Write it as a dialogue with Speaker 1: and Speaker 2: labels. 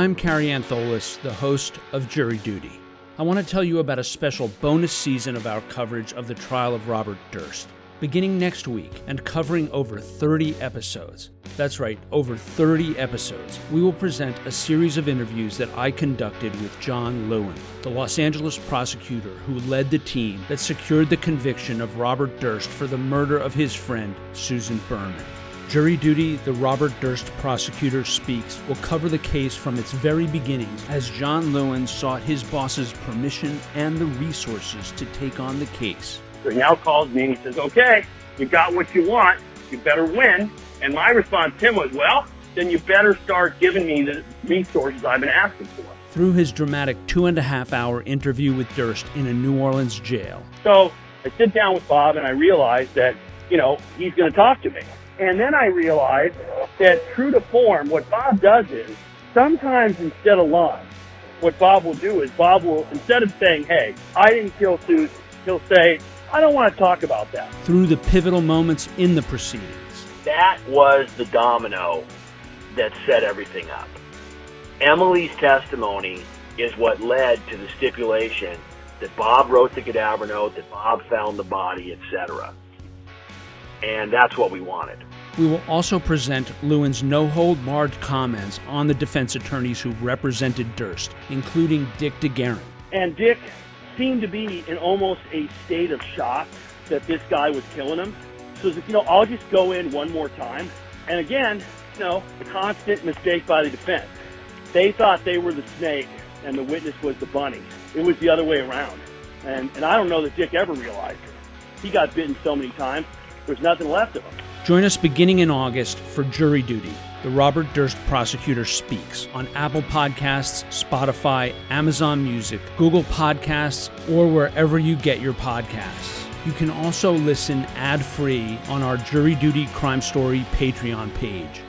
Speaker 1: I'm Kary Antholis, the host of Jury Duty. I want to tell you about a special bonus season of our coverage of the trial of Robert Durst, beginning next week and covering over 30 episodes. That's right, over 30 episodes. We will present a series of interviews that I conducted with John Lewin, the Los Angeles prosecutor who led the team that secured the conviction of Robert Durst for the murder of his friend, Susan Berman. Jury Duty, the Robert Durst prosecutor speaks, will cover the case from its very beginnings as John Lewin sought his boss's permission and the resources to take on the case.
Speaker 2: So he now calls me and he says, okay, you got what you want. You better win. And my response to him was, well, then you better start giving me the resources I've been asking for.
Speaker 1: Through his dramatic two and a half hour interview with Durst in a New Orleans jail.
Speaker 2: So I sit down with Bob and I realize that, you know, he's going to talk to me. And then I realized that true to form, what Bob does is sometimes instead of lying, what Bob will do is Bob will, instead of saying, hey, I didn't kill Susan, he'll say, I don't want to talk about that.
Speaker 1: Through the pivotal moments in the proceedings.
Speaker 3: That was the domino that set everything up. Emily's testimony is what led to the stipulation that Bob wrote the cadaver note, that Bob found the body, etc. And that's what we wanted.
Speaker 1: We will also present Lewin's no hold barred comments on the defense attorneys who represented Durst, including Dick DeGuerin.
Speaker 2: And Dick seemed to be in almost a state of shock that this guy was killing him. So, you know, I'll just go in one more time. And again, you know, a constant mistake by the defense. They thought they were the snake and the witness was the bunny. It was the other way around. And, and I don't know that Dick ever realized it. He got bitten so many times, there's nothing left of them.
Speaker 1: Join us beginning in August for Jury Duty. The Robert Durst Prosecutor Speaks on Apple Podcasts, Spotify, Amazon Music, Google Podcasts, or wherever you get your podcasts. You can also listen ad free on our Jury Duty Crime Story Patreon page.